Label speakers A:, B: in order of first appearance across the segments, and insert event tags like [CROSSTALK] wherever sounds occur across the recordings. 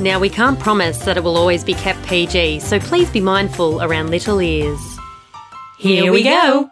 A: Now, we can't promise that it will always be kept PG, so please be mindful around little ears. Here we go.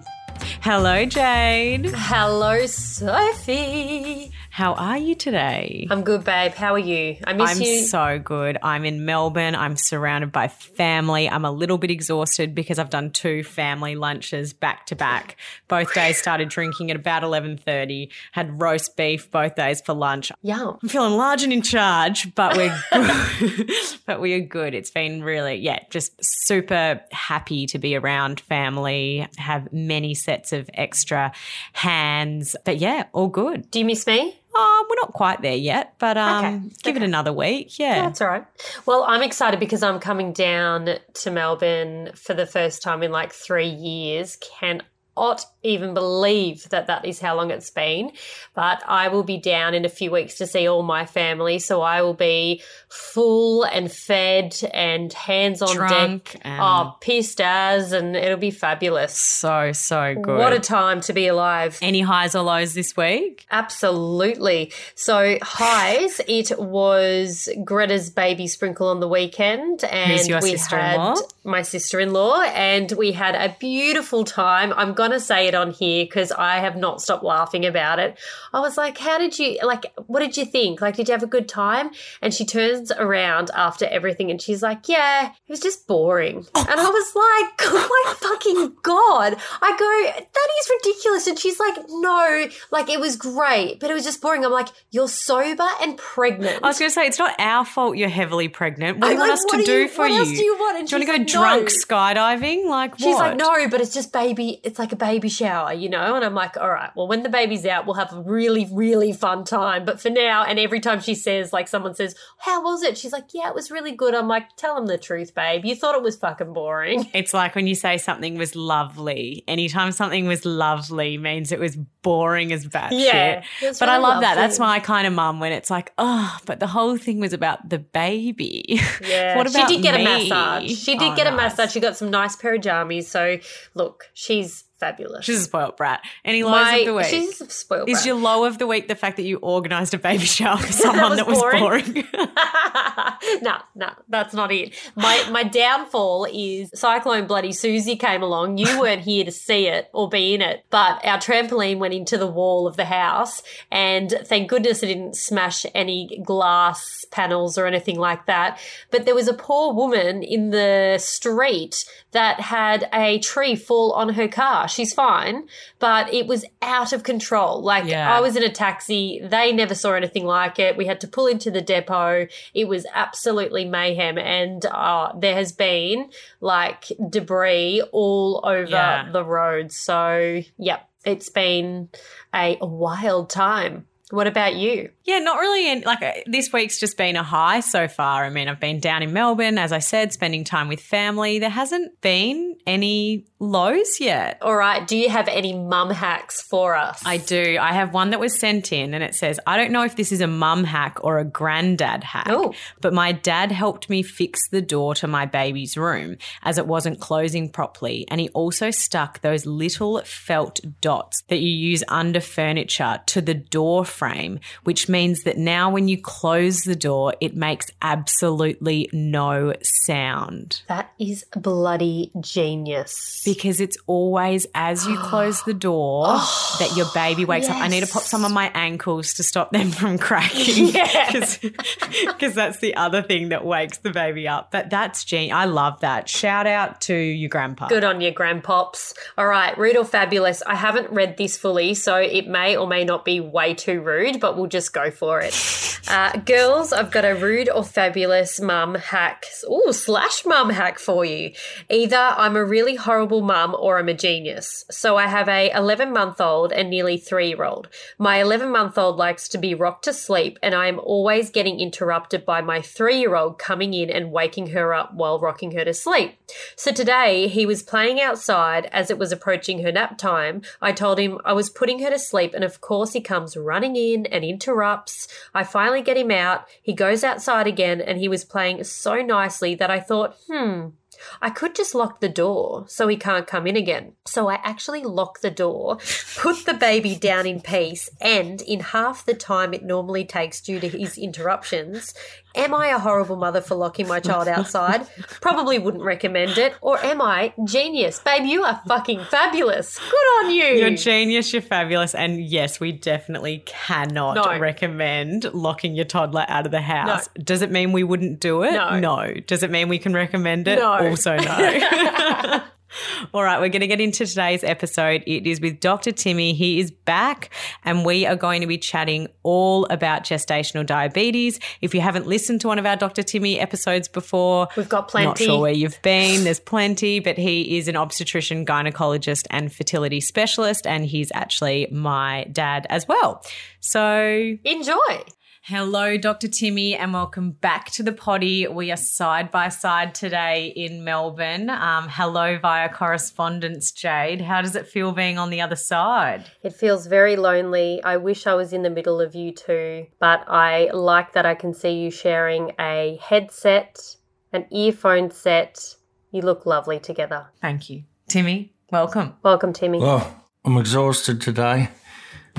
B: Hello, Jade.
A: Hello, Sophie.
B: How are you today?
A: I'm good, babe. How are you? I miss you.
B: I'm so good. I'm in Melbourne. I'm surrounded by family. I'm a little bit exhausted because I've done two family lunches back to back. Both days started drinking at about 11:30. Had roast beef both days for lunch.
A: Yum.
B: I'm feeling large and in charge, but we're good. [LAUGHS] but we are good. It's been really, yeah, just super happy to be around family. Have many sets of extra hands, but yeah, all good.
A: Do you miss me?
B: Um, we're not quite there yet, but um,
A: Okay,
B: give it another week. Yeah.
A: That's all right. Well, I'm excited because I'm coming down to Melbourne for the first time in like three years. Cannot even believe that that is how long it's been. But I will be down in a few weeks to see all my family. So I will be full and fed and hands on
B: Drunk
A: deck.
B: and-
A: Oh, pissed as, and it'll be fabulous.
B: so so good.
A: What a time to be alive.
B: Any highs or lows this week?
A: Absolutely. So highs, [LAUGHS] it was Greta's baby sprinkle on the weekend, and we had my sister-in-law, and we had a beautiful time. I'm gonna say it on here because I have not stopped laughing about it. I was like, "How did you like? What did you think? Like, did you have a good time?" And she turns around after everything, and she's like, "Yeah, it was just boring." Oh. And I was like, [LAUGHS] "Oh my fucking god!" I go, "That is ridiculous," and she's like, "No, like it was great, but it was just boring." I'm like, "You're sober and pregnant."
B: I was going to say it's not our fault you're heavily pregnant. What do you want
A: like,
B: us to
A: do you-
B: for
A: what
B: you?
A: else do you want? And
B: do you want to go
A: like,
B: drunk
A: no.
B: skydiving? Like what?
A: She's like, no, but it's just baby. It's like a baby shower, you know? And I'm like, all right, well, when the baby's out, we'll have a really, really fun time. But for now, and every time she says, like, someone says, how was it? She's like, yeah, it was really good. I'm like, tell them the truth, babe. You thought it was fucking boring. [LAUGHS]
B: It's like when you say something was lovely. Anytime something was lovely means it was boring as batshit.
A: Yeah,
B: but I
A: really
B: love that. That's my kind of mum when it's like, oh, but the whole thing was about the baby. [LAUGHS]
A: Yeah,
B: what about
A: she did get
B: me?
A: a massage. She did
B: Oh,
A: get a
B: nice.
A: massage. She got some nice pair of jammies. So, look, she's fabulous.
B: She's a spoilt brat. Any lows
A: My-
B: of the week?
A: She's a spoiled
B: Is
A: brat.
B: your low of the week the fact that you organised a baby shower for [LAUGHS] someone that was
A: boring.
B: boring? [LAUGHS] [LAUGHS]
A: no, no, that's not it. My my downfall is Cyclone Bloody Susie came along. You weren't here to see it or be in it, but our trampoline went into the wall of the house, and thank goodness it didn't smash any glass panels or anything like that. But there was a poor woman in the street that had a tree fall on her car. She's fine, but it was out of control. Like
B: Yeah.
A: I was in a taxi. They never saw anything like it. We had to pull into the depot. It was absolutely mayhem. And uh, there has been like debris all over
B: Yeah.
A: the road. So, yep, it's been a wild time. What about you?
B: Yeah, not really. In, like uh, this week's just been a high so far. I mean, I've been down in Melbourne, as I said, spending time with family. There hasn't been any lows yet.
A: All right. Do you have any mum hacks for us?
B: I do. I have one that was sent in and it says, I don't know if this is a mum hack or a granddad hack,
A: Oh.
B: but my dad helped me fix the door to my baby's room as it wasn't closing properly. And he also stuck those little felt dots that you use under furniture to the door frame, which means that now when you close the door, it makes absolutely no sound.
A: That is bloody genius.
B: Because it's always as you close the door [GASPS] oh, that your baby wakes up. I need to pop some on my ankles to stop them [LAUGHS] from cracking. [LAUGHS]
A: Yes.
B: Because that's the other thing that wakes the baby up. But that's genius. I love that. Shout out to your grandpa.
A: Good on your grandpops. All right, rude or fabulous. I haven't read this fully, so it may or may not be way too rude, but we'll just go for it. Uh, girls, I've got a rude or fabulous mum hack, ooh, slash mum hack for you. Either I'm a really horrible mum or I'm a genius. So I have a 11 month old and nearly three year old. My 11 month old likes to be rocked to sleep, and I am always getting interrupted by my three year old coming in and waking her up while rocking her to sleep. So today he was playing outside as it was approaching her nap time. I told him I was putting her to sleep, and of course he comes running in and interrupts. I finally get him out. He goes outside again, and he was playing so nicely that I thought, hmm, I could just lock the door so he can't come in again. So I actually lock the door, put the baby down in peace, and in half the time it normally takes due to his interruptions, am I a horrible mother for locking my child [LAUGHS] outside? Probably wouldn't recommend it. Or am I genius? Babe, you are fucking fabulous. Good on you.
B: You're genius, you're fabulous. And yes, we definitely cannot
A: No.
B: recommend locking your toddler out of the house. Does it mean we wouldn't do it?
A: No.
B: Does it mean we can recommend it?
A: No.
B: Also, no. [LAUGHS] All right, we're going to get into today's episode. It is with Dr. Timmy. He is back, and we are going to be chatting all about gestational diabetes. If you haven't listened to one of our Dr. Timmy episodes before,
A: We've got plenty.
B: not sure where you've been. There's plenty, but he is an obstetrician, gynecologist, and fertility specialist, and he's actually my dad as well. So,
A: Enjoy.
B: Hello, Dr. Timmy, and welcome back to the potty. We are side by side today in Melbourne. Um, hello via correspondence, Jade. How does it feel being on the other side?
A: It feels very lonely. I wish I was in the middle of you two, but I like that I can see you sharing a headset, an earphone set. You look lovely together.
B: Thank you. Timmy, welcome.
A: Welcome, Timmy.
C: Oh, I'm exhausted today.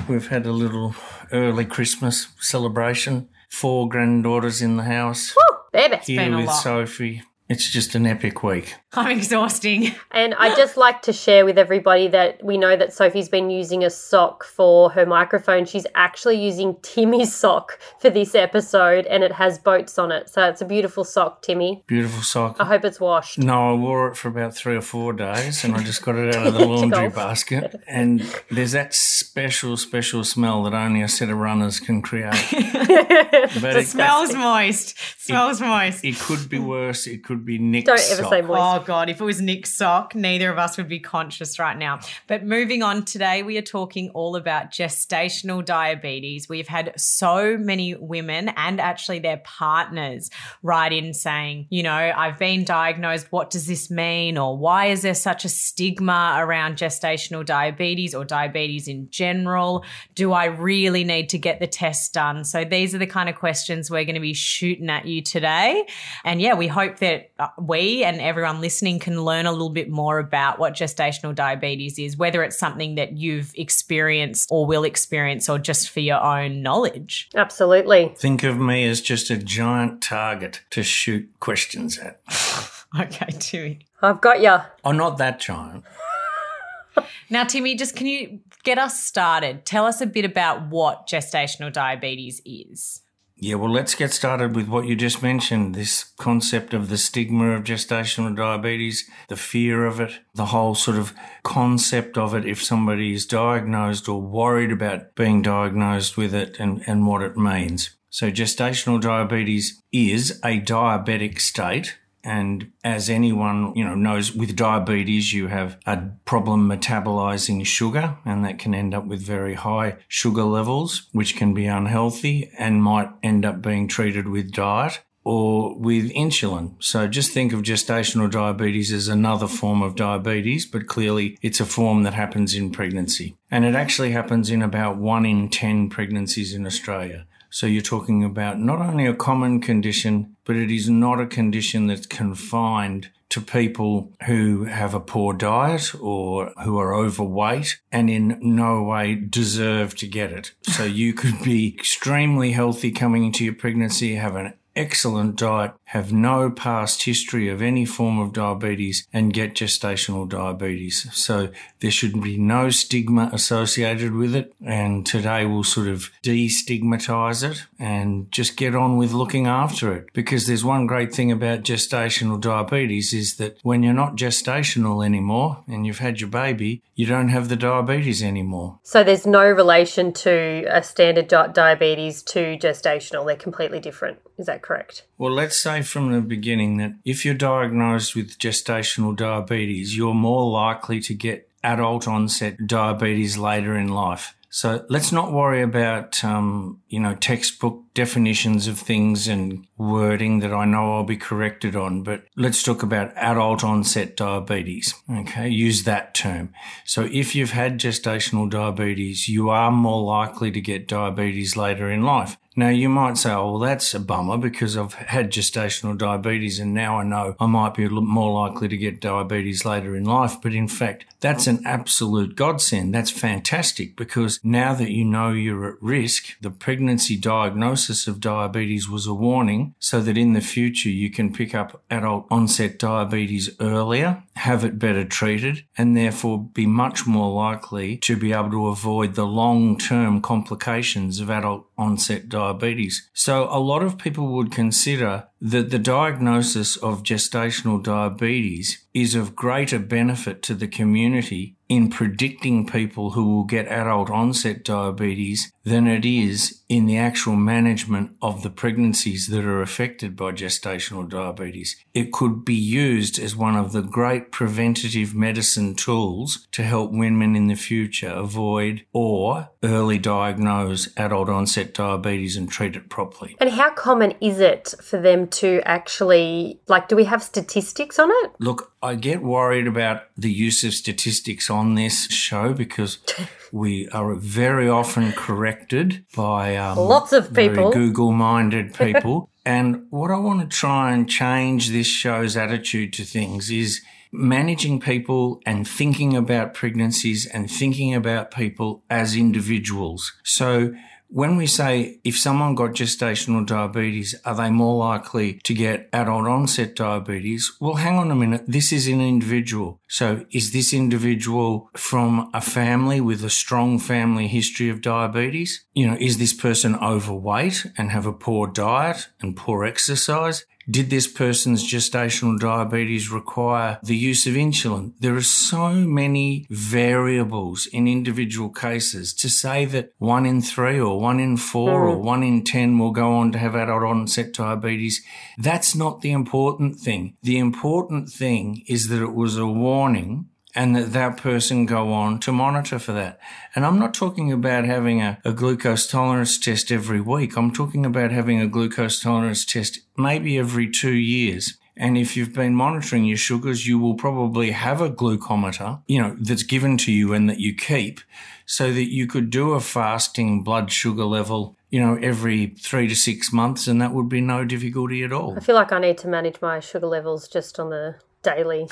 C: We've had a little early Christmas celebration. Four granddaughters in the house.
A: Baby.
C: Here
B: been a
C: with
B: lot.
C: Sophie. It's just an epic week. [LAUGHS]
B: I'm exhausting.
A: And I'd just like to share with everybody that we know that Sophie's been using a sock for her microphone. She's actually using Timmy's sock for this episode, and it has boats on it. So it's a beautiful sock, Timmy.
C: Beautiful sock.
A: I hope it's washed.
C: No, I wore it for about three or four days and I just got it out of the [LAUGHS] laundry basket. And there's that special, special smell that only a set of runners can create. [LAUGHS] but it,
B: Smells moist. It, Smells moist.
C: it could be worse. It could be Nick's
A: Don't ever say moist.
B: Oh God, if it was Nick sock, neither of us would be conscious right now. But moving on today, we are talking all about gestational diabetes. We've had so many women and actually their partners write in saying, you know, I've been diagnosed. What does this mean? Or why is there such a stigma around gestational diabetes or diabetes in general? Do I really need to get the test done? So these are the kind of questions we're going to be shooting at you today. And yeah, we hope that uh, we and everyone listening can learn a little bit more about what gestational diabetes is, whether it's something that you've experienced or will experience or just for your own knowledge.
A: Absolutely.
C: Think of me as just a giant target to shoot questions at. [LAUGHS]
B: Okay, Timmy.
A: I've got ya.
C: Oh, not that giant. [LAUGHS]
B: Now, Timmy, just can you get us started? Tell us a bit about what gestational diabetes is.
C: Yeah, well, let's get started with what you just mentioned this concept of the stigma of gestational diabetes, the fear of it, the whole sort of concept of it if somebody is diagnosed or worried about being diagnosed with it and, and what it means. So, gestational diabetes is a diabetic state. And as anyone, you know, knows with diabetes, you have a problem metabolizing sugar and that can end up with very high sugar levels, which can be unhealthy and might end up being treated with diet or with insulin. So just think of gestational diabetes as another form of diabetes, but clearly it's a form that happens in pregnancy. And it actually happens in about one in 10 pregnancies in Australia. So you're talking about not only a common condition, but it is not a condition that's confined to people who have a poor diet or who are overweight and in no way deserve to get it. So you could be extremely healthy coming into your pregnancy, have an excellent diet, have no past history of any form of diabetes, and get gestational diabetes. So there should be no stigma associated with it. And today we'll sort of destigmatize it and just get on with looking after it. Because there's one great thing about gestational diabetes is that when you're not gestational anymore and you've had your baby, you don't have the diabetes anymore.
A: So there's no relation to a standard diabetes to gestational. They're completely different. Is that correct?
C: Well, let's say from the beginning that if you're diagnosed with gestational diabetes, you're more likely to get adult onset diabetes later in life. So let's not worry about, um, you know, textbook definitions of things and wording that I know I'll be corrected on, but let's talk about adult onset diabetes. Okay. Use that term. So if you've had gestational diabetes, you are more likely to get diabetes later in life. Now you might say, oh, well, that's a bummer because I've had gestational diabetes and now I know I might be more likely to get diabetes later in life. But in fact, that's an absolute godsend. That's fantastic because now that you know you're at risk, the pregnancy diagnosis of diabetes was a warning so that in the future you can pick up adult onset diabetes earlier, have it better treated, and therefore be much more likely to be able to avoid the long term complications of adult onset diabetes. So a lot of people would consider that the diagnosis of gestational diabetes is of greater benefit to the community in predicting people who will get adult onset diabetes than it is in the actual management of the pregnancies that are affected by gestational diabetes. It could be used as one of the great preventative medicine tools to help women in the future avoid or early diagnose adult onset diabetes and treat it properly.
A: And how common is it for them to actually, like, do we have statistics on it?
C: Look, I get worried about the use of statistics on this show because [LAUGHS] we are very often corrected by um,
A: lots of people,
C: Google minded [LAUGHS] people. and what I want to try and change this show's attitude to things is managing people and thinking about pregnancies and thinking about people as individuals. So when we say if someone got gestational diabetes, are they more likely to get adult onset diabetes? Well, hang on a minute. This is an individual. So is this individual from a family with a strong family history of diabetes? You know, is this person overweight and have a poor diet and poor exercise? Did this person's gestational diabetes require the use of insulin? There are so many variables in individual cases to say that one in three or one in four or mm. one in 10 will go on to have adult onset diabetes. That's not the important thing. The important thing is that it was a warning and that that person go on to monitor for that. And I'm not talking about having a, a, glucose tolerance test every week. I'm talking about having a glucose tolerance test maybe every two years. And if you've been monitoring your sugars, you will probably have a glucometer, you know, that's given to you and that you keep so that you could do a fasting blood sugar level you know, every three to six months, and that would be no difficulty at all.
A: I feel like I need to manage my sugar levels just on the daily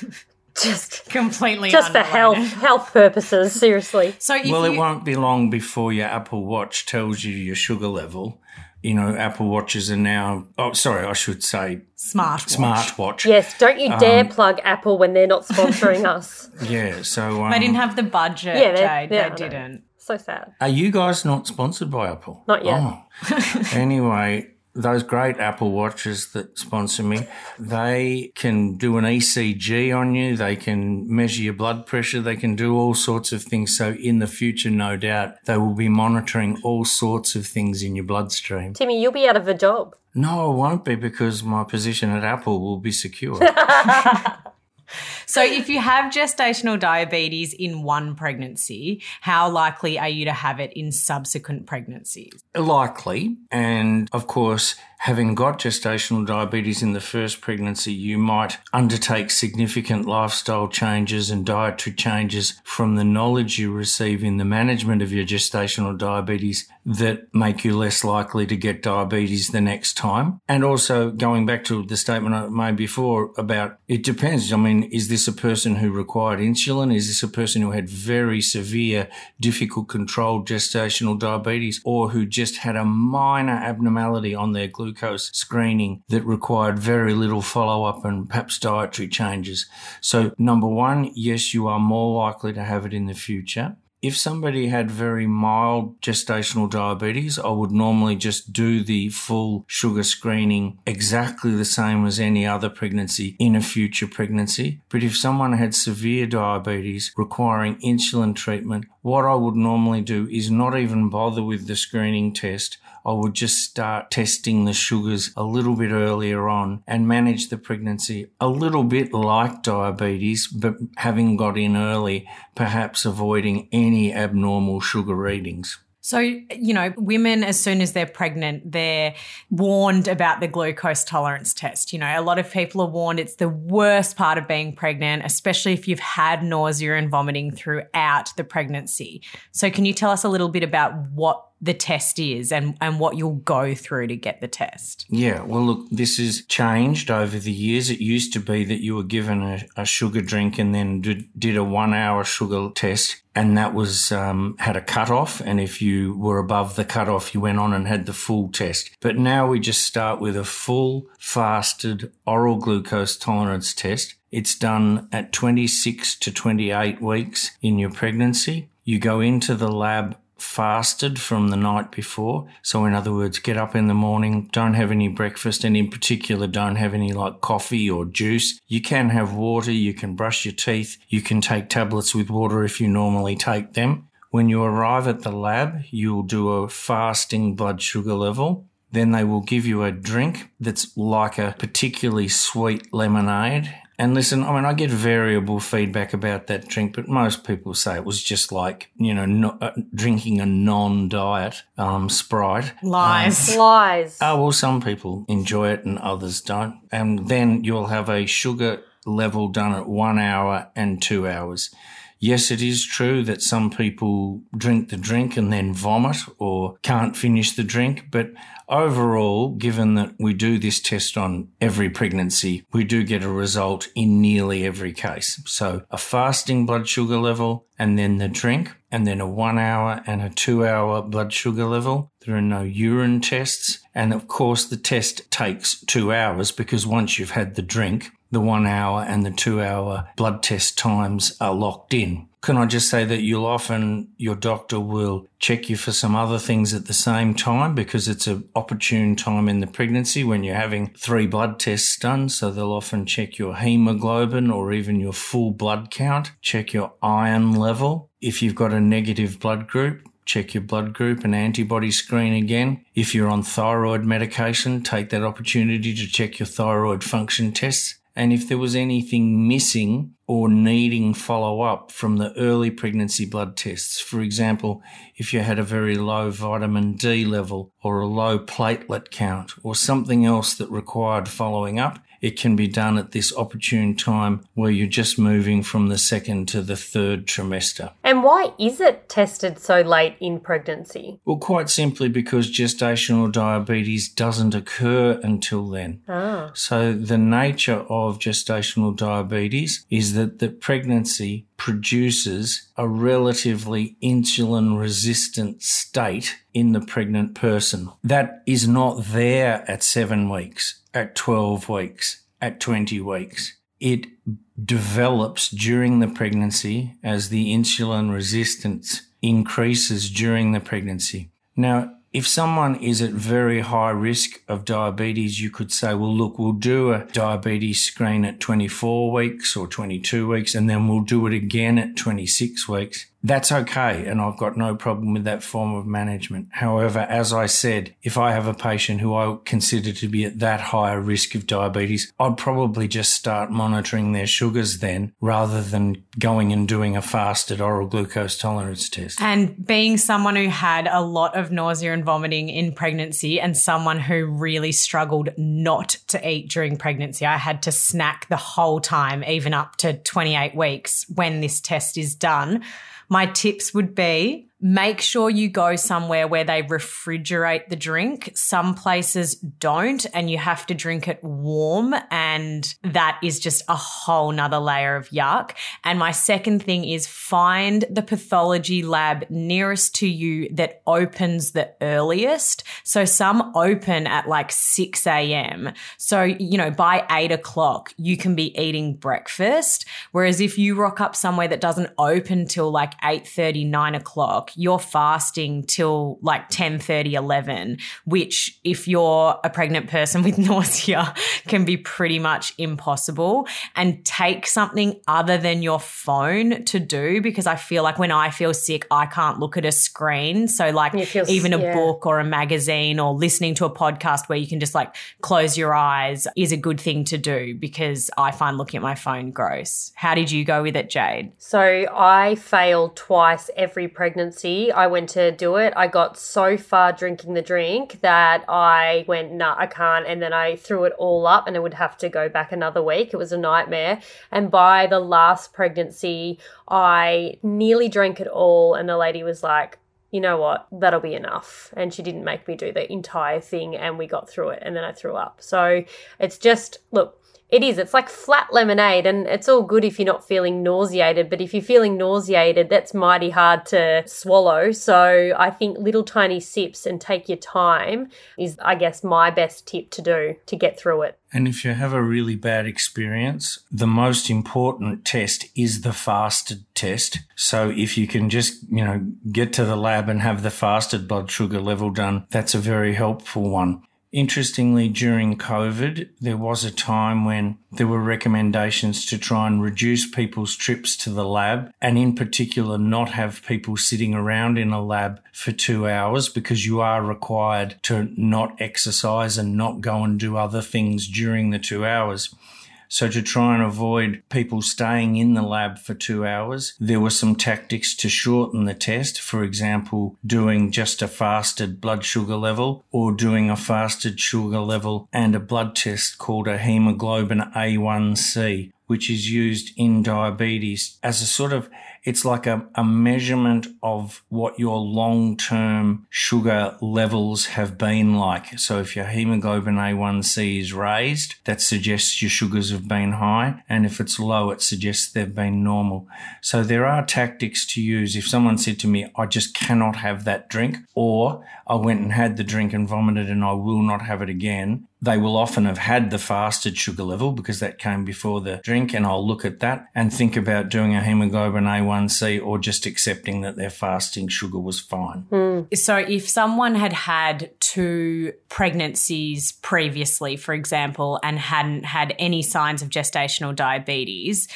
A: [LAUGHS] just [LAUGHS]
B: completely
A: just for health health purposes seriously. [LAUGHS]
C: So well you... it won't be long before your apple watch tells you your sugar level. You know apple watches are now oh sorry i should say
B: smart
C: smartwatch.
A: Yes don't you dare um, plug apple when they're not sponsoring [LAUGHS] us.
C: Yeah so
B: um, they didn't have the budget yeah, Jade. Yeah, they didn't.
A: So sad.
C: Are you guys not sponsored by apple?
A: Not yet.
C: Oh. anyway those great Apple Watches that sponsor me, they can do an ECG on you. They can measure your blood pressure. They can do all sorts of things. So in the future, no doubt, they will be monitoring all sorts of things in your bloodstream.
A: Timmy, you'll be out of a job.
C: No, I won't be because my position at Apple will be secure. [LAUGHS]
B: So, if you have gestational diabetes in one pregnancy, how likely are you to have it in subsequent pregnancies?
C: Likely. And of course, having got gestational diabetes in the first pregnancy, you might undertake significant lifestyle changes and dietary changes from the knowledge you receive in the management of your gestational diabetes that make you less likely to get diabetes the next time. And also going back to the statement I made before about it depends. I mean, is this a person who required insulin? Is this a person who had very severe, difficult controlled gestational diabetes or who just had a minor abnormality on their glucose screening that required very little follow up and perhaps dietary changes? So, number one, yes, you are more likely to have it in the future. If somebody had very mild gestational diabetes, I would normally just do the full sugar screening exactly the same as any other pregnancy in a future pregnancy. But if someone had severe diabetes requiring insulin treatment, what I would normally do is not even bother with the screening test. I would just start testing the sugars a little bit earlier on and manage the pregnancy a little bit like diabetes, but having got in early, perhaps avoiding any abnormal sugar readings.
B: So, you know, women, as soon as they're pregnant, they're warned about the glucose tolerance test. You know, a lot of people are warned it's the worst part of being pregnant, especially if you've had nausea and vomiting throughout the pregnancy. So, can you tell us a little bit about what the test is and, and what you'll go through to get the test.
C: Yeah, well, look, this has changed over the years. It used to be that you were given a, a sugar drink and then did, did a one hour sugar test. And that was, um, had a cutoff. And if you were above the cutoff, you went on and had the full test. But now we just start with a full fasted oral glucose tolerance test. It's done at 26 to 28 weeks in your pregnancy. You go into the lab fasted from the night before. So, in other words, get up in the morning, don't have any breakfast, and in particular, don't have any like coffee or juice. You can have water, you can brush your teeth, you can take tablets with water if you normally take them. When you arrive at the lab, you'll do a fasting blood sugar level. Then they will give you a drink that's like a particularly sweet lemonade and listen, I mean, I get variable feedback about that drink, but most people say it was just like, you know, no, uh, drinking a non diet um, Sprite.
B: Lies.
A: Um, Lies.
C: Oh, well, some people enjoy it and others don't. And then you'll have a sugar level done at one hour and two hours. Yes, it is true that some people drink the drink and then vomit or can't finish the drink, but Overall, given that we do this test on every pregnancy, we do get a result in nearly every case. So a fasting blood sugar level and then the drink and then a one hour and a two hour blood sugar level. There are no urine tests. And of course, the test takes two hours because once you've had the drink, the one hour and the two hour blood test times are locked in. Can I just say that you'll often, your doctor will check you for some other things at the same time because it's an opportune time in the pregnancy when you're having three blood tests done. So they'll often check your hemoglobin or even your full blood count, check your iron level. If you've got a negative blood group, check your blood group and antibody screen again. If you're on thyroid medication, take that opportunity to check your thyroid function tests. And if there was anything missing or needing follow up from the early pregnancy blood tests, for example, if you had a very low vitamin D level or a low platelet count or something else that required following up, it can be done at this opportune time where you're just moving from the second to the third trimester.
A: And why is it tested so late in pregnancy?
C: Well, quite simply because gestational diabetes doesn't occur until then.
A: Ah.
C: So, the nature of gestational diabetes is that the pregnancy produces a relatively insulin resistant state in the pregnant person. That is not there at seven weeks at 12 weeks, at 20 weeks. It develops during the pregnancy as the insulin resistance increases during the pregnancy. Now, if someone is at very high risk of diabetes, you could say, well, look, we'll do a diabetes screen at 24 weeks or 22 weeks, and then we'll do it again at 26 weeks that's okay. And I've got no problem with that form of management. However, as I said, if I have a patient who I consider to be at that higher risk of diabetes, I'd probably just start monitoring their sugars then rather than going and doing a fasted oral glucose tolerance test.
B: And being someone who had a lot of nausea and vomiting in pregnancy and someone who really struggled not to eat during pregnancy, I had to snack the whole time, even up to 28 weeks when this test is done my tips would be make sure you go somewhere where they refrigerate the drink. Some places don't, and you have to drink it warm. And that is just a whole nother layer of yuck. And my second thing is find the pathology lab nearest to you that opens the earliest. So some open at like 6 a.m. So, you know, by eight o'clock, you can be eating breakfast. Whereas if you rock up somewhere that doesn't open till like 8 30, 9 o'clock, you're fasting till like 10 30, 11, which if you're a pregnant person with [LAUGHS] nausea can be pretty much impossible. And take something other than your phone to do because I feel like when I feel sick, I can't look at a screen. So, like, even a
A: yeah.
B: book or a magazine or listening to a podcast where you can just like close your eyes is a good thing to do because I find looking at my phone gross. How did you go with it, Jade?
A: So I failed twice every pregnancy. I went to do it. I got so far drinking the drink that I went, nah, I can't. And then I threw it all up and it would have to go back another week. It was a nightmare. And by the last pregnancy, I nearly drank it all. And the lady was like, you know what, that'll be enough. And she didn't make me do the entire thing and we got through it and then I threw up. So it's just, look, it is. It's like flat lemonade, and it's all good if you're not feeling nauseated. But if you're feeling nauseated, that's mighty hard to swallow. So I think little tiny sips and take your time is, I guess, my best tip to do to get through it.
C: And if you have a really bad experience, the most important test is the fasted test. So if you can just, you know, get to the lab and have the fasted blood sugar level done, that's a very helpful one. Interestingly, during COVID, there was a time when there were recommendations to try and reduce people's trips to the lab and in particular not have people sitting around in a lab for two hours because you are required to not exercise and not go and do other things during the two hours. So to try and avoid people staying in the lab for two hours, there were some tactics to shorten the test. For example, doing just a fasted blood sugar level or doing a fasted sugar level and a blood test called a hemoglobin A1C, which is used in diabetes as a sort of it's like a, a measurement of what your long term sugar levels have been like. So if your hemoglobin A1C is raised, that suggests your sugars have been high. And if it's low, it suggests they've been normal. So there are tactics to use. If someone said to me, I just cannot have that drink, or I went and had the drink and vomited and I will not have it again, they will often have had the fasted sugar level because that came before the drink. And I'll look at that and think about doing a hemoglobin A1C or just accepting that their fasting sugar was fine. Hmm.
B: So, if someone had had two pregnancies previously, for example, and hadn't had any signs of gestational diabetes,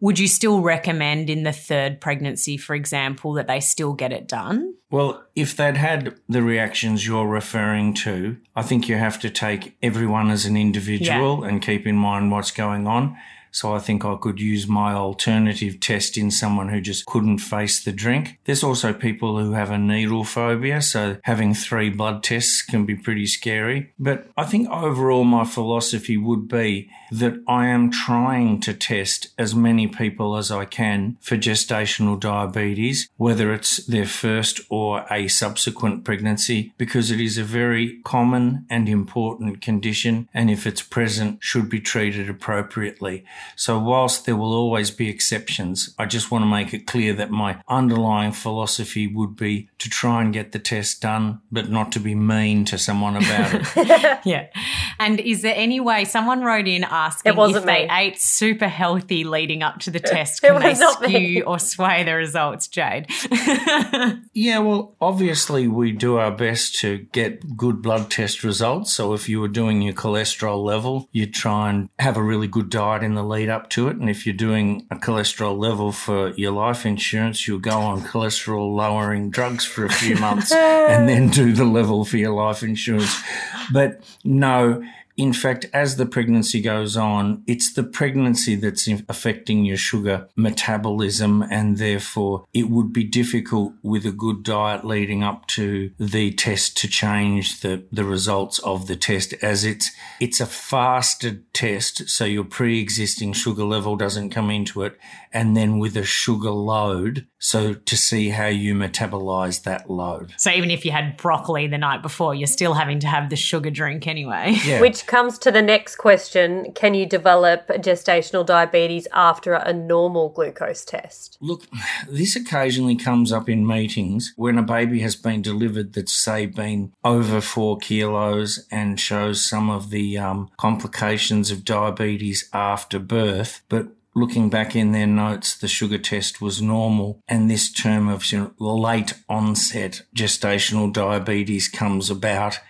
B: would you still recommend in the third pregnancy, for example, that they still get it done?
C: Well, if they'd had the reactions you're referring to, I think you have to take everyone as an individual and keep in mind what's going on. So I think I could use my alternative test in someone who just couldn't face the drink. There's also people who have a needle phobia, so having three blood tests can be pretty scary. But I think overall my philosophy would be that I am trying to test as many people as I can for gestational diabetes, whether it's their first or a subsequent pregnancy, because it is a very common and important condition. And if it's present, should be treated appropriately. So whilst there will always be exceptions, I just want to make it clear that my underlying philosophy would be to try and get the test done, but not to be mean to someone about it. [LAUGHS]
B: Yeah. And is there any way someone wrote in asking
A: It wasn't
B: if they ate super healthy leading up to the test? Can they
A: was not me.
B: skew or sway the results, Jade? [LAUGHS]
C: Yeah, well, obviously we do our best to get good blood test results. So if you were doing your cholesterol level, you try and have a really good diet in the lead up to it. And if you're doing a cholesterol level for your life insurance, you'll go on cholesterol lowering drugs for a few [LAUGHS] months and then do the level for your life insurance. But no, in fact, as the pregnancy goes on, it's the pregnancy that's affecting your sugar metabolism, and therefore it would be difficult with a good diet leading up to the test to change the, the results of the test as it's it's a fasted test, so your pre-existing sugar level doesn't come into it, and then with a sugar load. So to see how you metabolize that load.
B: So even if you had broccoli the night before, you're still having to have the sugar drink anyway. [LAUGHS]
C: Yeah.
A: Which comes to the next question Can you develop gestational diabetes after a normal glucose test?
C: Look, this occasionally comes up in meetings when a baby has been delivered that's, say, been over four kilos and shows some of the um, complications of diabetes after birth. But looking back in their notes, the sugar test was normal. And this term of you know, late onset gestational diabetes comes about.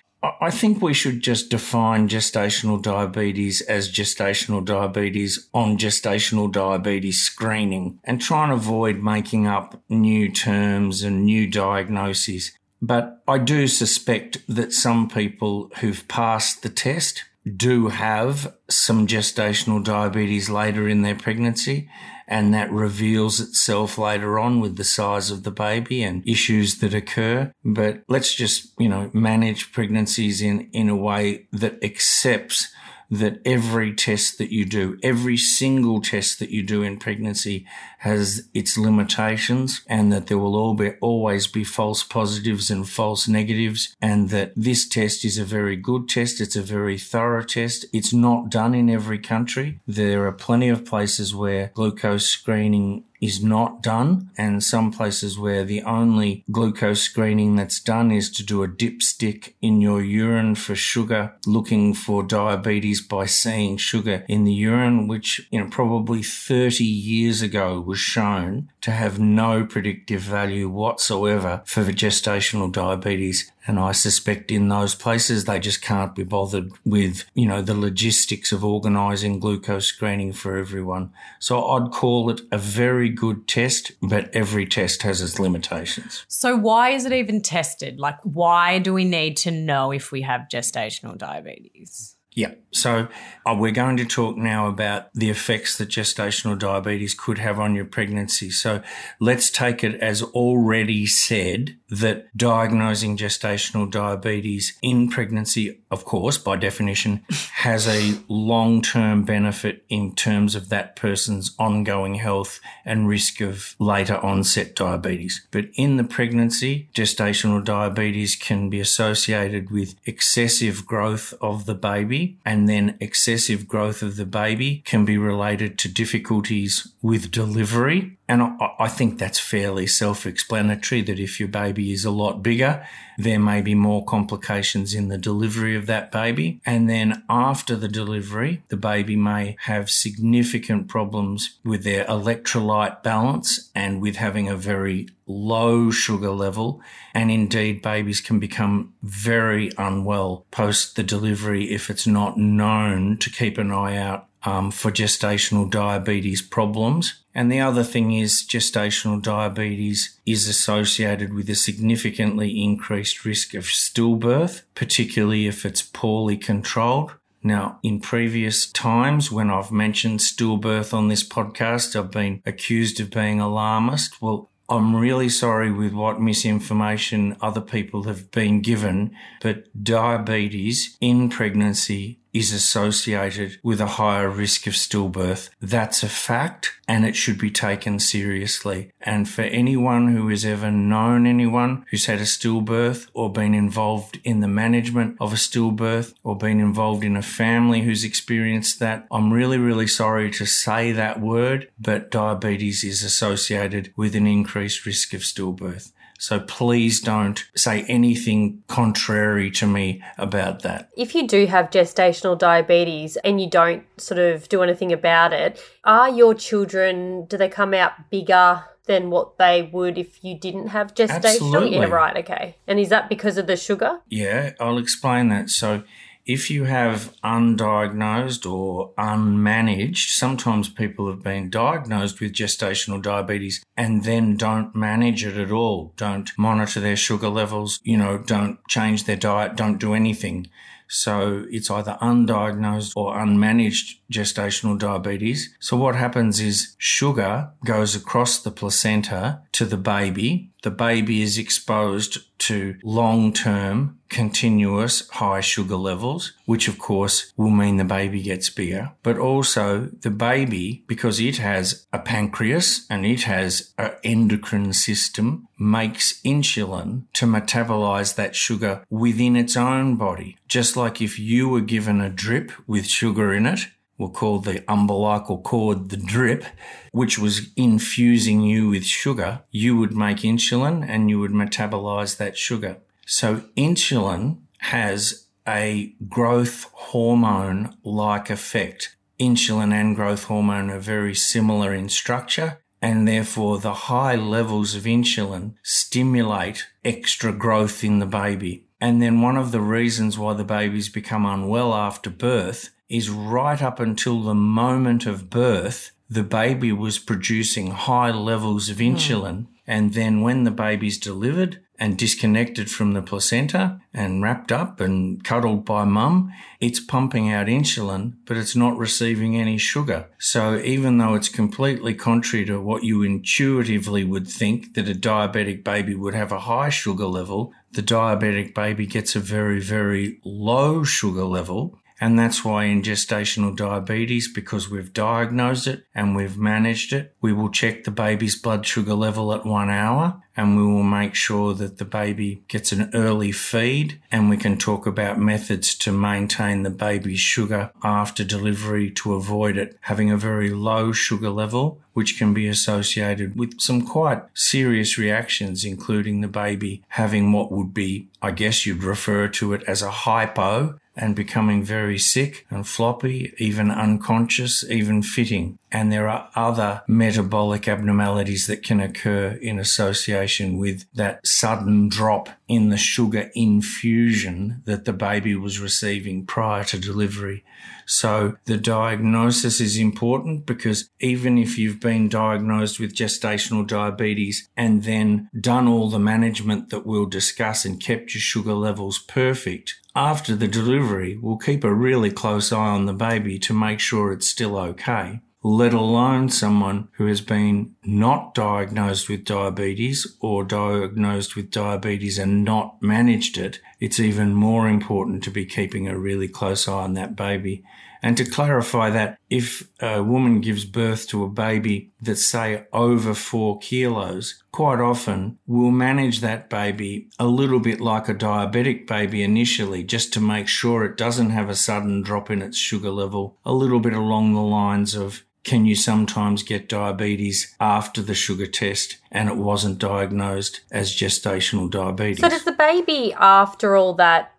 C: I think we should just define gestational diabetes as gestational diabetes on gestational diabetes screening and try and avoid making up new terms and new diagnoses. But I do suspect that some people who've passed the test do have some gestational diabetes later in their pregnancy and that reveals itself later on with the size of the baby and issues that occur. But let's just, you know, manage pregnancies in, in a way that accepts that every test that you do, every single test that you do in pregnancy has its limitations and that there will always be false positives and false negatives and that this test is a very good test. It's a very thorough test. It's not done in every country. There are plenty of places where glucose screening is not done, and some places where the only glucose screening that's done is to do a dipstick in your urine for sugar, looking for diabetes by seeing sugar in the urine, which, you know, probably 30 years ago was shown to have no predictive value whatsoever for gestational diabetes. And I suspect in those places, they just can't be bothered with, you know, the logistics of organizing glucose screening for everyone. So I'd call it a very good test, but every test has its limitations.
B: So why is it even tested? Like, why do we need to know if we have gestational diabetes?
C: Yeah. So uh, we're going to talk now about the effects that gestational diabetes could have on your pregnancy. So let's take it as already said that diagnosing gestational diabetes in pregnancy, of course, by definition, [LAUGHS] has a long-term benefit in terms of that person's ongoing health and risk of later onset diabetes. But in the pregnancy, gestational diabetes can be associated with excessive growth of the baby and then excessive growth of the baby can be related to difficulties with delivery. And I, think that's fairly self explanatory that if your baby is a lot bigger, there may be more complications in the delivery of that baby. And then after the delivery, the baby may have significant problems with their electrolyte balance and with having a very low sugar level. And indeed, babies can become very unwell post the delivery if it's not known to keep an eye out um, for gestational diabetes problems. And the other thing is gestational diabetes is associated with a significantly increased risk of stillbirth, particularly if it's poorly controlled. Now, in previous times when I've mentioned stillbirth on this podcast, I've been accused of being alarmist. Well, I'm really sorry with what misinformation other people have been given, but diabetes in pregnancy is associated with a higher risk of stillbirth. That's a fact and it should be taken seriously. And for anyone who has ever known anyone who's had a stillbirth or been involved in the management of a stillbirth or been involved in a family who's experienced that, I'm really, really sorry to say that word, but diabetes is associated with an increased risk of stillbirth. So please don't say anything contrary to me about that.
A: If you do have gestational diabetes and you don't sort of do anything about it, are your children, do they come out bigger? Than what they would if you didn't have gestational?
C: Absolutely.
A: Yeah, right, okay. And is that because of the sugar?
C: Yeah, I'll explain that. So if you have undiagnosed or unmanaged, sometimes people have been diagnosed with gestational diabetes and then don't manage it at all, don't monitor their sugar levels, you know, don't change their diet, don't do anything. So it's either undiagnosed or unmanaged gestational diabetes. So what happens is sugar goes across the placenta to the baby. The baby is exposed to long term continuous high sugar levels, which of course will mean the baby gets bigger, but also the baby, because it has a pancreas and it has an endocrine system, makes insulin to metabolize that sugar within its own body. Just like if you were given a drip with sugar in it, we'll call the umbilical cord the drip, which was infusing you with sugar, you would make insulin and you would metabolize that sugar. So insulin has a growth hormone like effect. Insulin and growth hormone are very similar in structure and therefore the high levels of insulin stimulate extra growth in the baby. And then one of the reasons why the babies become unwell after birth is right up until the moment of birth, the baby was producing high levels of insulin. Mm. And then when the baby's delivered and disconnected from the placenta and wrapped up and cuddled by mum, it's pumping out insulin, but it's not receiving any sugar. So even though it's completely contrary to what you intuitively would think that a diabetic baby would have a high sugar level, the diabetic baby gets a very, very low sugar level and that's why in gestational diabetes, because we've diagnosed it and we've managed it, we will check the baby's blood sugar level at one hour and we will make sure that the baby gets an early feed and we can talk about methods to maintain the baby's sugar after delivery to avoid it having a very low sugar level, which can be associated with some quite serious reactions, including the baby having what would be, I guess you'd refer to it as a hypo, and becoming very sick and floppy, even unconscious, even fitting. And there are other metabolic abnormalities that can occur in association with that sudden drop in the sugar infusion that the baby was receiving prior to delivery. So the diagnosis is important because even if you've been diagnosed with gestational diabetes and then done all the management that we'll discuss and kept your sugar levels perfect, after the delivery, we'll keep a really close eye on the baby to make sure it's still okay, let alone someone who has been not diagnosed with diabetes or diagnosed with diabetes and not managed it. It's even more important to be keeping a really close eye on that baby. And to clarify that, if a woman gives birth to a baby that's say over four kilos, quite often we'll manage that baby a little bit like a diabetic baby initially, just to make sure it doesn't have a sudden drop in its sugar level, a little bit along the lines of can you sometimes get diabetes after the sugar test and it wasn't diagnosed as gestational diabetes?
A: So, does the baby, after all that,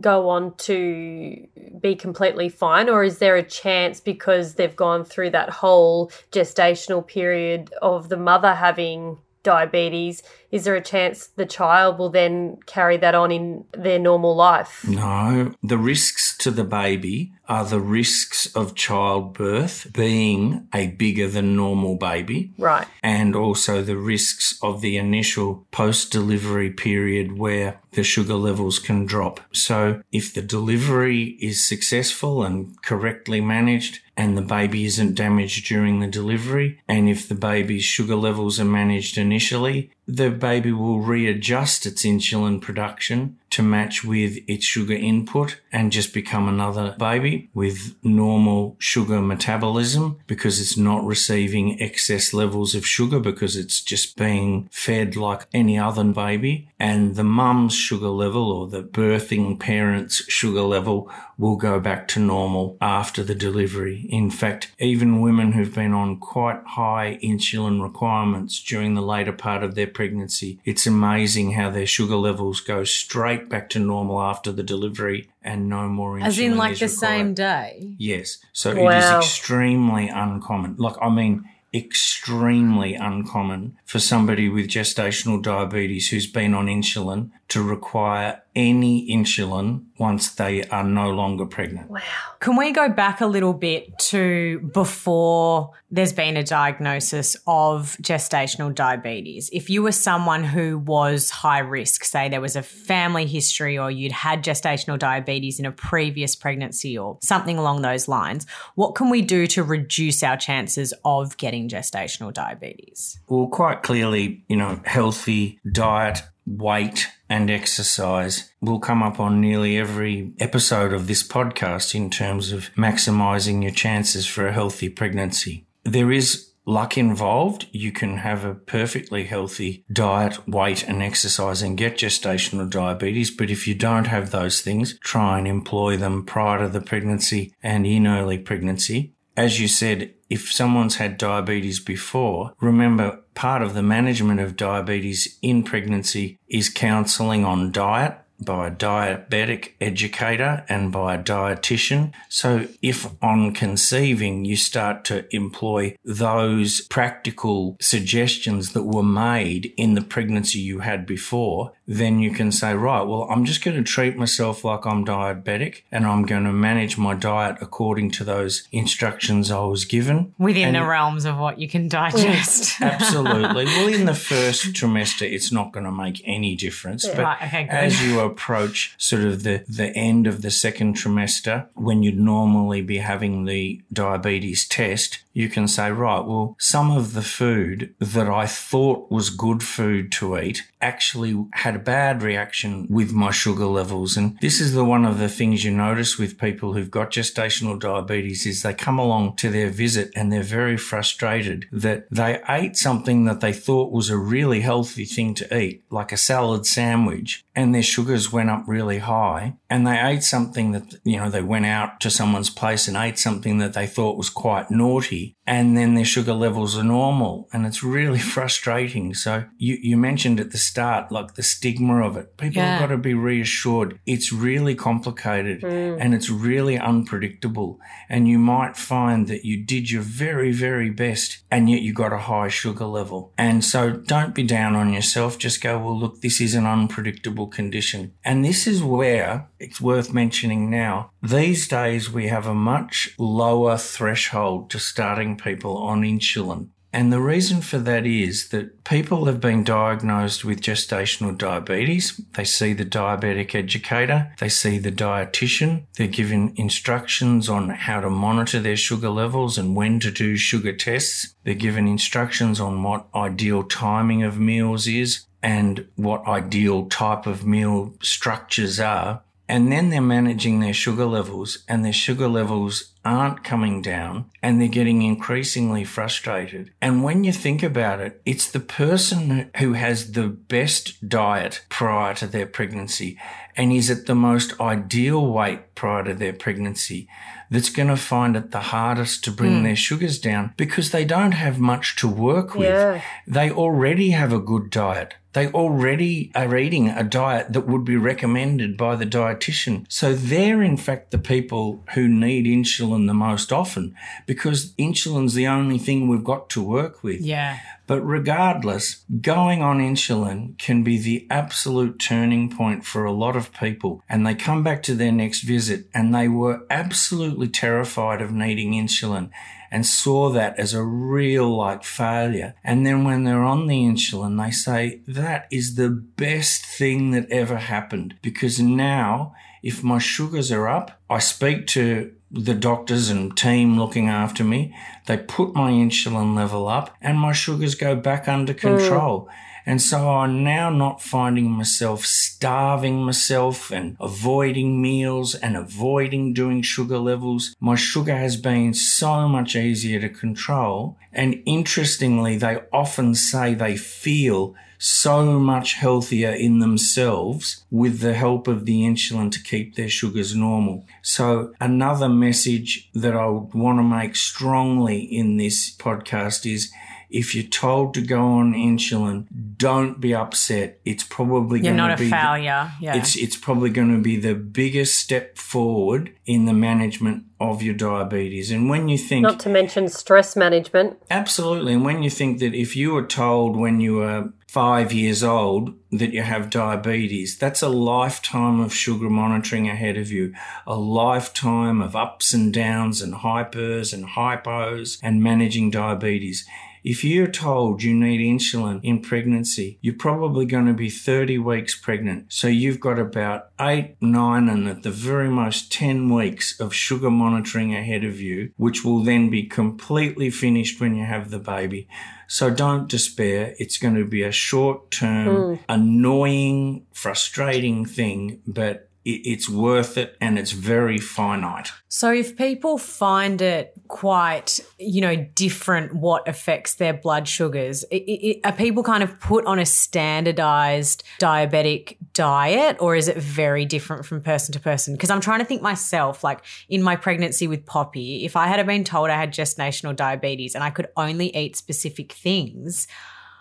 A: go on to be completely fine or is there a chance because they've gone through that whole gestational period of the mother having diabetes is there a chance the child will then carry that on in their normal life
C: no the risks to the baby are the risks of childbirth being a bigger than normal baby.
A: Right.
C: And also the risks of the initial post delivery period where the sugar levels can drop. So if the delivery is successful and correctly managed, and the baby isn't damaged during the delivery, and if the baby's sugar levels are managed initially, the baby will readjust its insulin production to match with its sugar input and just become another baby with normal sugar metabolism because it's not receiving excess levels of sugar because it's just being fed like any other baby. And the mum's sugar level or the birthing parent's sugar level will go back to normal after the delivery. In fact, even women who've been on quite high insulin requirements during the later part of their pregnancy, it's amazing how their sugar levels go straight back to normal after the delivery and no more insulin.
B: As in, like the
C: required.
B: same day?
C: Yes. So
A: wow.
C: it is extremely uncommon. Like, I mean, extremely uncommon for somebody with gestational diabetes who's been on insulin to require any insulin once they are no longer pregnant.
A: Wow.
B: Can we go back a little bit to before there's been a diagnosis of gestational diabetes? If you were someone who was high risk, say there was a family history or you'd had gestational diabetes in a previous pregnancy or something along those lines, what can we do to reduce our chances of getting gestational diabetes?
C: Well, quite clearly, you know, healthy diet, weight, and exercise will come up on nearly every episode of this podcast in terms of maximizing your chances for a healthy pregnancy. There is luck involved. You can have a perfectly healthy diet, weight and exercise and get gestational diabetes. But if you don't have those things, try and employ them prior to the pregnancy and in early pregnancy. As you said, if someone's had diabetes before, remember part of the management of diabetes in pregnancy is counseling on diet by a diabetic educator and by a dietitian. So if on conceiving you start to employ those practical suggestions that were made in the pregnancy you had before, then you can say, right, well, I'm just going to treat myself like I'm diabetic and I'm going to manage my diet according to those instructions I was given.
B: Within
C: And-
B: the realms of what you can digest. [LAUGHS]
C: Absolutely. well, in the first trimester, it's not going to make any difference. But
B: Right, okay,
C: as you approach sort of the, the end of the second trimester, when you'd normally be having the diabetes test, you can say, right, well, some of the food that I thought was good food to eat actually had a bad reaction with my sugar levels. And this is the one of the things you notice with people who've got gestational diabetes is they come along to their visit and they're very frustrated that they ate something that they thought was a really healthy thing to eat, like a salad sandwich, and their sugars went up really high. And they ate something that, you know, they went out to someone's place and ate something that they thought was quite naughty. And then their sugar levels are normal. And it's really [LAUGHS] frustrating. So you, you mentioned at the start, like the stigma of it. People
B: Yeah.
C: have got to be reassured. It's really complicated mm. and it's really unpredictable. And you might find that you did your very, very best and yet you got a high sugar level. And so don't be down on yourself. Just go, well, look, this is an unpredictable condition. And this is where it's worth mentioning now. These days we have a much lower threshold to starting people on insulin. And the reason for that is that people have been diagnosed with gestational diabetes. They see the diabetic educator, they see the dietitian, they're given instructions on how to monitor their sugar levels and when to do sugar tests. They're given instructions on what ideal timing of meals is and what ideal type of meal structures are. And then they're managing their sugar levels and their sugar levels aren't coming down and they're getting increasingly frustrated. And when you think about it, it's the person who has the best diet prior to their pregnancy and is at the most ideal weight prior to their pregnancy that's going to find it the hardest to bring hmm. their sugars down because they don't have much to work with.
A: Yeah.
C: They already have a good diet. They already are eating a diet that would be recommended by the dietitian. So they're in fact the people who need insulin the most often because insulin's the only thing we've got to work with.
B: yeah.
C: But regardless, going on insulin can be the absolute turning point for a lot of people. And they come back to their next visit and they were absolutely terrified of needing insulin and saw that as a real like failure. And then when they're on the insulin, they say, that is the best thing that ever happened because now if my sugars are up, I speak to the doctors and team looking after me. They put my insulin level up and my sugars go back under mm. control. And so I'm now not finding myself starving myself and avoiding meals and avoiding doing sugar levels. My sugar has been so much easier to control. And interestingly, they often say they feel so much healthier in themselves with the help of the insulin to keep their sugars normal. So another message that I would want to make strongly in this podcast is if you're told to go on insulin, don't be upset. It's probably
B: You're
C: going
B: not
C: to
B: a
C: be the-
B: failure. yeah.
C: it's it's probably going to be the biggest step forward in the management of your diabetes. And when you think
A: Not to mention stress management.
C: Absolutely. And when you think that if you were told when you were five years old that you have diabetes. That's a lifetime of sugar monitoring ahead of you, a lifetime of ups and downs and hypers and hypos and managing diabetes. If you're told you need insulin in pregnancy, you're probably going to be 30 weeks pregnant. So you've got about eight, nine, and at the very most 10 weeks of sugar monitoring ahead of you, which will then be completely finished when you have the baby. So don't despair. It's going to be a short term, mm. annoying, frustrating thing, but it's worth it and it's very finite.
B: So if people find it quite, you know, different what affects their blood sugars, it, it, are people kind of put on a standardized diabetic diet or is it very different from person to person? Because I'm trying to think myself, like in my pregnancy with Poppy, if I had been told I had gestational diabetes and I could only eat specific things,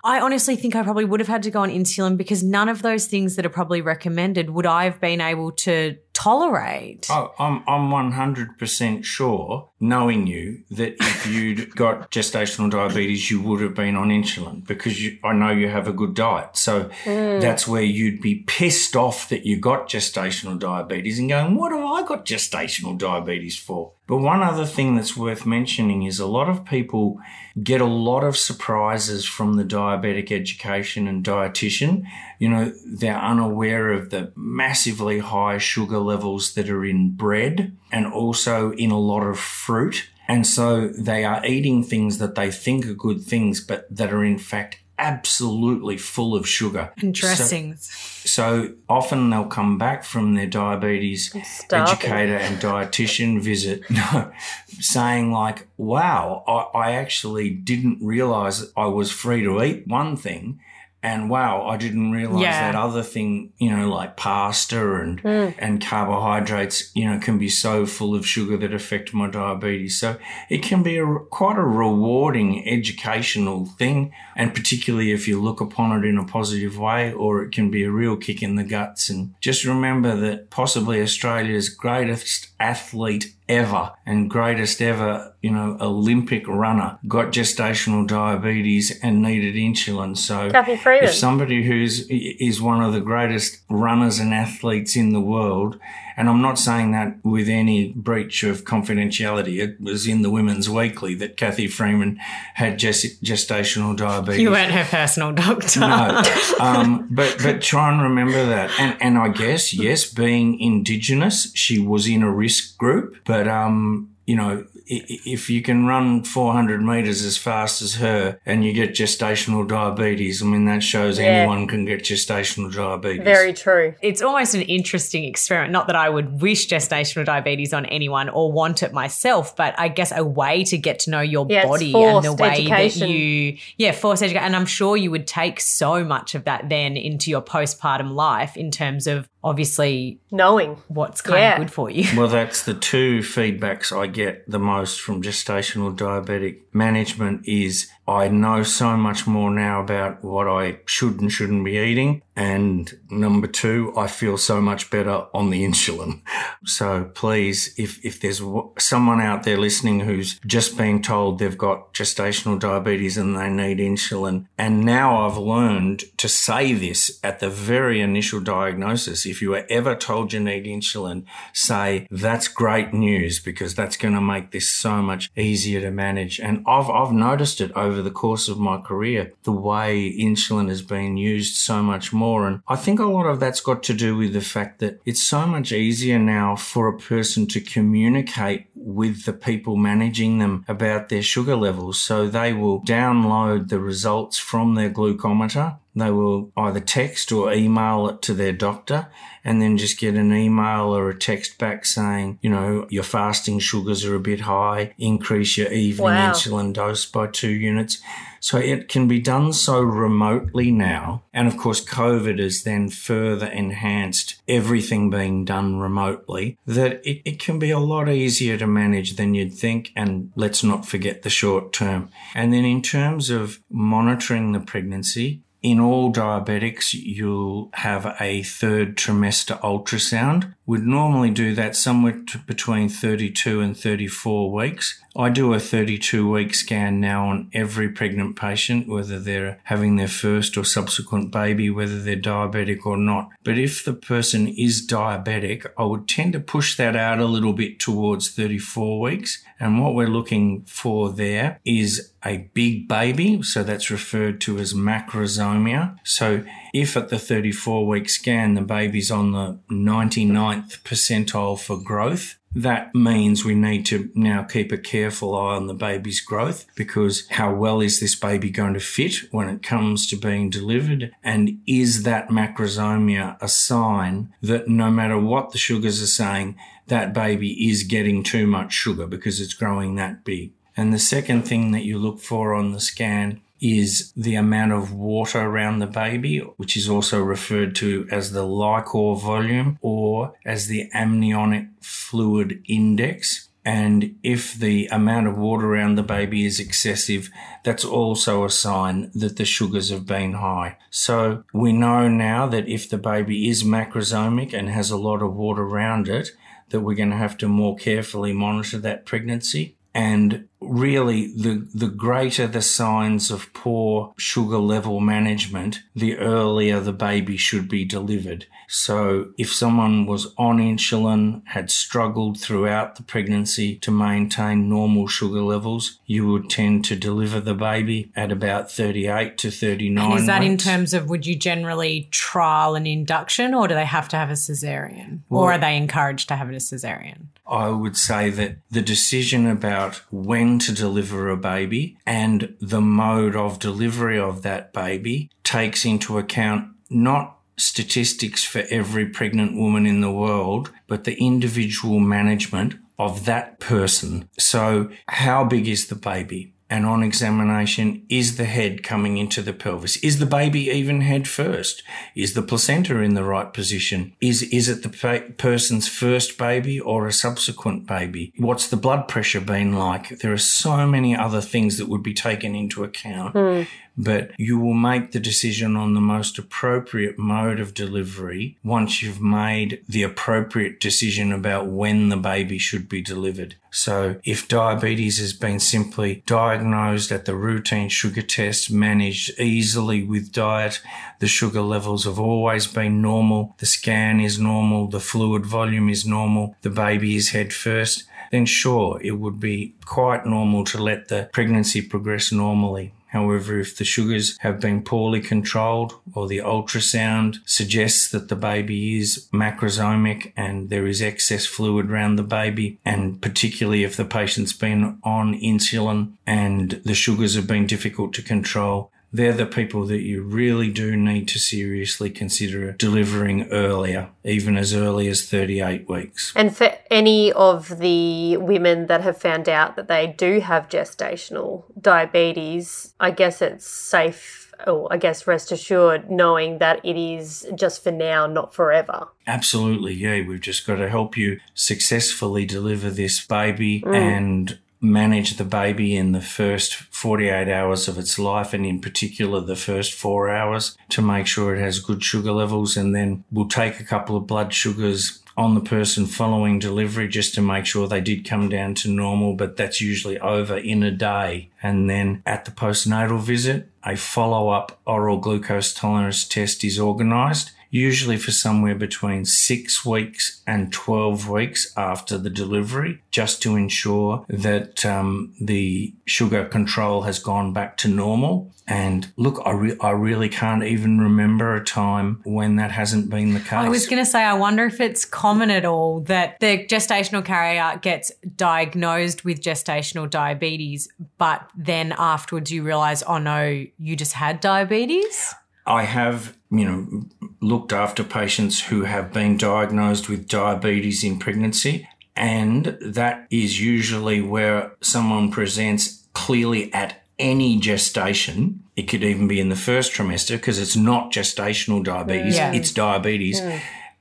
B: I honestly think I probably would have had to go on insulin because none of those things that are probably recommended would I have been able to tolerate.
C: Oh, I'm I'm 100% sure, knowing you, that if you'd [LAUGHS] got gestational diabetes, you would have been on insulin because you, I know you have a good diet. So mm. that's where you'd be pissed off that you got gestational diabetes and going, what have I got gestational diabetes for? But one other thing that's worth mentioning is a lot of people get a lot of surprises from the diabetic education and dietitian. You know, they're unaware of the massively high sugar levels that are in bread and also in a lot of fruit. And so they are eating things that they think are good things, but that are in fact absolutely full of sugar.
B: And dressings.
C: So, so often they'll come back from their diabetes educator and dietitian [LAUGHS] visit [LAUGHS] no, saying like, wow, I, I actually didn't realize I was free to eat one thing and wow, I didn't realize yeah. that other thing, you know, like pasta and mm. and carbohydrates, you know, can be so full of sugar that affect my diabetes. So it can be a, quite a rewarding educational thing, and particularly if you look upon it in a positive way, or it can be a real kick in the guts. And just remember that possibly Australia's greatest athlete ever and greatest ever, you know, Olympic runner got gestational diabetes and needed insulin. So if somebody who's is one of the greatest runners and athletes in the world and I'm not saying that with any breach of confidentiality. It was in the Women's Weekly that Cathy Freeman had gest- gestational diabetes.
B: You weren't her personal doctor.
C: no. [LAUGHS] Um, but, but try and remember that. And, and I guess, yes, being Indigenous, she was in a risk group, but, um, you know, if you can run 400 meters as fast as her and you get gestational diabetes, I mean, that shows yeah. anyone can get gestational diabetes.
D: Very true.
B: It's almost an interesting experiment. Not that I would wish gestational diabetes on anyone or want it myself, but I guess a way to get to know your yeah, body and the way education. that you, yeah, force education. And I'm sure you would take so much of that then into your postpartum life in terms of obviously
D: knowing
B: what's kind yeah. of good for you. [LAUGHS]
C: Well, that's the two feedbacks I get the most from gestational diabetic management is I know so much more now about what I should and shouldn't be eating. And number two, I feel so much better on the insulin. [LAUGHS] So please, if, if there's someone out there listening who's just been told they've got gestational diabetes and they need insulin, and now I've learned to say this at the very initial diagnosis. If you were ever told you need insulin, say that's great news because that's going to make this so much easier to manage. And I've, I've noticed it over the course of my career, the way insulin has been used so much more. And I think a lot of that's got to do with the fact that it's so much easier now for a person to communicate with the people managing them about their sugar levels. So they will download the results from their glucometer they will either text or email it to their doctor and then just get an email or a text back saying, you know, your fasting sugars are a bit high, increase your evening wow. insulin dose by two units. So it can be done so remotely now. And of course, COVID has then further enhanced everything being done remotely that it, it can be a lot easier to manage than you'd think. And let's not forget the short term. And then in terms of monitoring the pregnancy, in all diabetics, you'll have a third trimester ultrasound. We'd normally do that somewhere between 32 and 34 weeks. I do a 32 week scan now on every pregnant patient, whether they're having their first or subsequent baby, whether they're diabetic or not. But if the person is diabetic, I would tend to push that out a little bit towards 34 weeks. And what we're looking for there is a big baby. So that's referred to as macrosomia. So if at the 34 week scan, the baby's on the 99th percentile for growth, that means we need to now keep a careful eye on the baby's growth because how well is this baby going to fit when it comes to being delivered? And is that macrosomia a sign that no matter what the sugars are saying, that baby is getting too much sugar because it's growing that big? And the second thing that you look for on the scan is the amount of water around the baby, which is also referred to as the liquor volume or as the amniotic fluid index. And if the amount of water around the baby is excessive, that's also a sign that the sugars have been high. So we know now that if the baby is macrosomic and has a lot of water around it, that we're going to have to more carefully monitor that pregnancy. And really, the, the greater the signs of poor sugar level management, the earlier the baby should be delivered. So if someone was on insulin, had struggled throughout the pregnancy to maintain normal sugar levels, you would tend to deliver the baby at about 38 to 39.
B: And is that
C: weeks.
B: in terms of would you generally trial an induction or do they have to have a cesarean?
C: Well-
B: or are they encouraged to have a cesarean?
C: I would say that the decision about when to deliver a baby and the mode of delivery of that baby takes into account not statistics for every pregnant woman in the world, but the individual management of that person. So how big is the baby? And on examination, is the head coming into the pelvis? Is the baby even head first? Is the placenta in the right position? Is, is it the person's first baby or a subsequent baby? What's the blood pressure been like? There are so many other things that would be taken into account hmm. But you will make the decision on the most appropriate mode of delivery once you've made the appropriate decision about when the baby should be delivered. So if diabetes has been simply diagnosed at the routine sugar test, managed easily with diet, the sugar levels have always been normal, the scan is normal, the fluid volume is normal, the baby is head first, then sure, it would be quite normal to let the pregnancy progress normally. However, if the sugars have been poorly controlled or the ultrasound suggests that the baby is macrosomic and there is excess fluid around the baby, and particularly if the patient's been on insulin and the sugars have been difficult to control, they're the people that you really do need to seriously consider delivering earlier, even as early as 38 weeks.
A: And for any of the women that have found out that they do have gestational diabetes, I guess it's safe, or I guess rest assured, knowing that it is just for now, not forever.
C: Absolutely, yeah. We've just got to help you successfully deliver this baby mm. and manage the baby in the first 48 hours of its life and in particular the first four hours to make sure it has good sugar levels and then we'll take a couple of blood sugars on the person following delivery just to make sure they did come down to normal, but that's usually over in a day. And then at the postnatal visit, a follow up oral glucose tolerance test is organised usually for somewhere between six weeks and 12 weeks after the delivery, just to ensure that um, the sugar control has gone back to normal. And look, I, re- I really can't even remember a time when that hasn't been the case.
B: I was going to say, I wonder if it's common at all that the gestational carrier gets diagnosed with gestational diabetes, but then afterwards you realize, oh no, you just had diabetes?
C: I have, you know, looked after patients who have been diagnosed with diabetes in pregnancy, and that is usually where someone presents clearly at any gestation. It could even be in the first trimester because it's not gestational diabetes,
B: Yeah.
C: it's diabetes,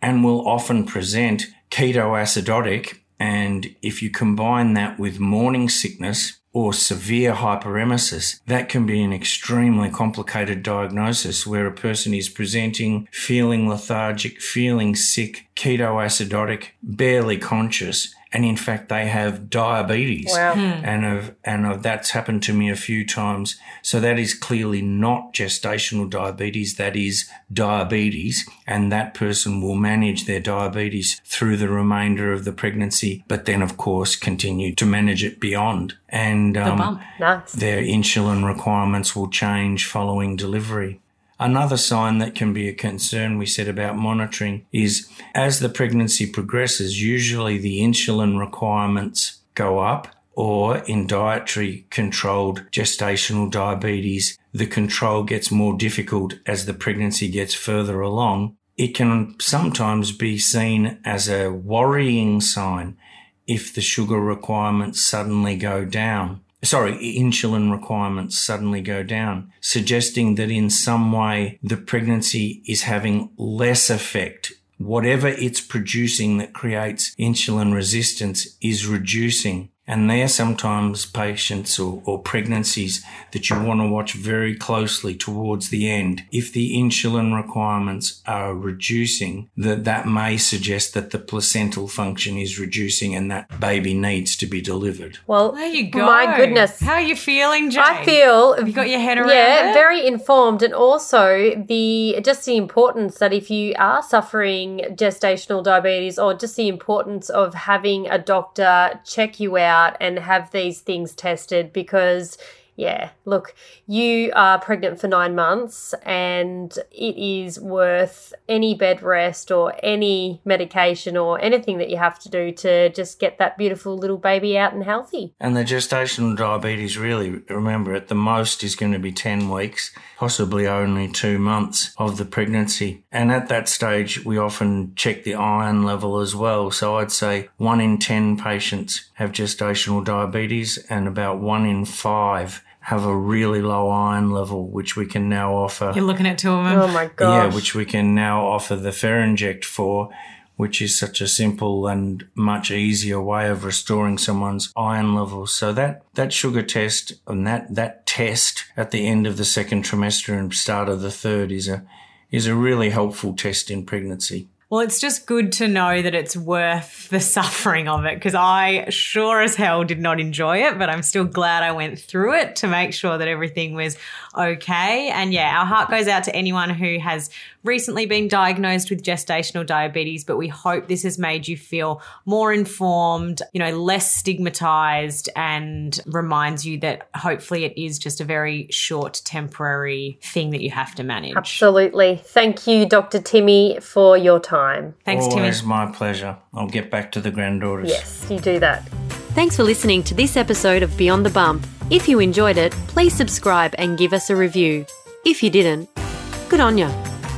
C: and will often present ketoacidotic. And if you combine that with morning sickness, or severe hyperemesis, that can be an extremely complicated diagnosis where a person is presenting feeling lethargic, feeling sick, ketoacidotic, barely conscious, and in fact they have diabetes.
A: Wow.
C: And of, and of, that's happened to me a few times. So that is clearly not gestational diabetes. That is diabetes. And that person will manage their diabetes through the remainder of the pregnancy, but then of course continue to manage it beyond. And um,
A: Nice.
C: their insulin requirements will change following delivery. Another sign that can be a concern we said about monitoring is as the pregnancy progresses, usually the insulin requirements go up or in dietary controlled gestational diabetes, the control gets more difficult as the pregnancy gets further along. It can sometimes be seen as a worrying sign if the sugar requirements suddenly go down sorry, insulin requirements suddenly go down, suggesting that in some way the pregnancy is having less effect. Whatever it's producing that creates insulin resistance is reducing. And they're sometimes patients or, or, pregnancies that you want to watch very closely towards the end. If the insulin requirements are reducing, that that may suggest that the placental function is reducing and that baby needs to be delivered.
A: Well,
B: There you go.
A: My goodness.
B: How are you feeling, Jane?
A: I feel
B: you got your head around
A: yeah,
B: it?
A: very informed, and also the just the importance that if you are suffering gestational diabetes, or just the importance of having a doctor check you out and have these things tested, because yeah, look, you are pregnant for nine months, and it is worth any bed rest or any medication or anything that you have to do to just get that beautiful little baby out and healthy.
C: And the gestational diabetes, really, remember, at the most is going to be 10 weeks, possibly only two months of the pregnancy. And at that stage, we often check the iron level as well. So I'd say one in 10 patients have gestational diabetes, and about one in five have a really low iron level, which we can now offer.
B: You're looking at two of them.
A: Oh my god!
C: Yeah, which we can now offer the Ferinject for, which is such a simple and much easier way of restoring someone's iron levels. So that, that sugar test and that, that test at the end of the second trimester and start of the third is a, is a really helpful test in pregnancy.
B: Well, it's just good to know that it's worth the suffering of it because I sure as hell did not enjoy it, but I'm still glad I went through it to make sure that everything was okay. And yeah, our heart goes out to anyone who has recently been diagnosed with gestational diabetes, but we hope this has made you feel more informed, you know, less stigmatized and reminds you that hopefully it is just a very short temporary thing that you have to manage.
A: Absolutely. Thank you, Dr. Timmy, for your time.
B: Thanks, Timmy.
C: Always my pleasure. I'll get back to the granddaughters.
A: Yes, you do that.
D: Thanks for listening to this episode of Beyond the Bump. If you enjoyed it, please subscribe and give us a review. If you didn't, good on ya.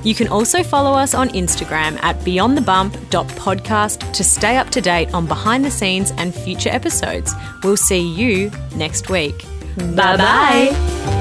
B: You can also follow us on Instagram at beyondthebump.podcast to stay up to date on behind the scenes and future episodes. We'll see you next week.
D: Bye bye.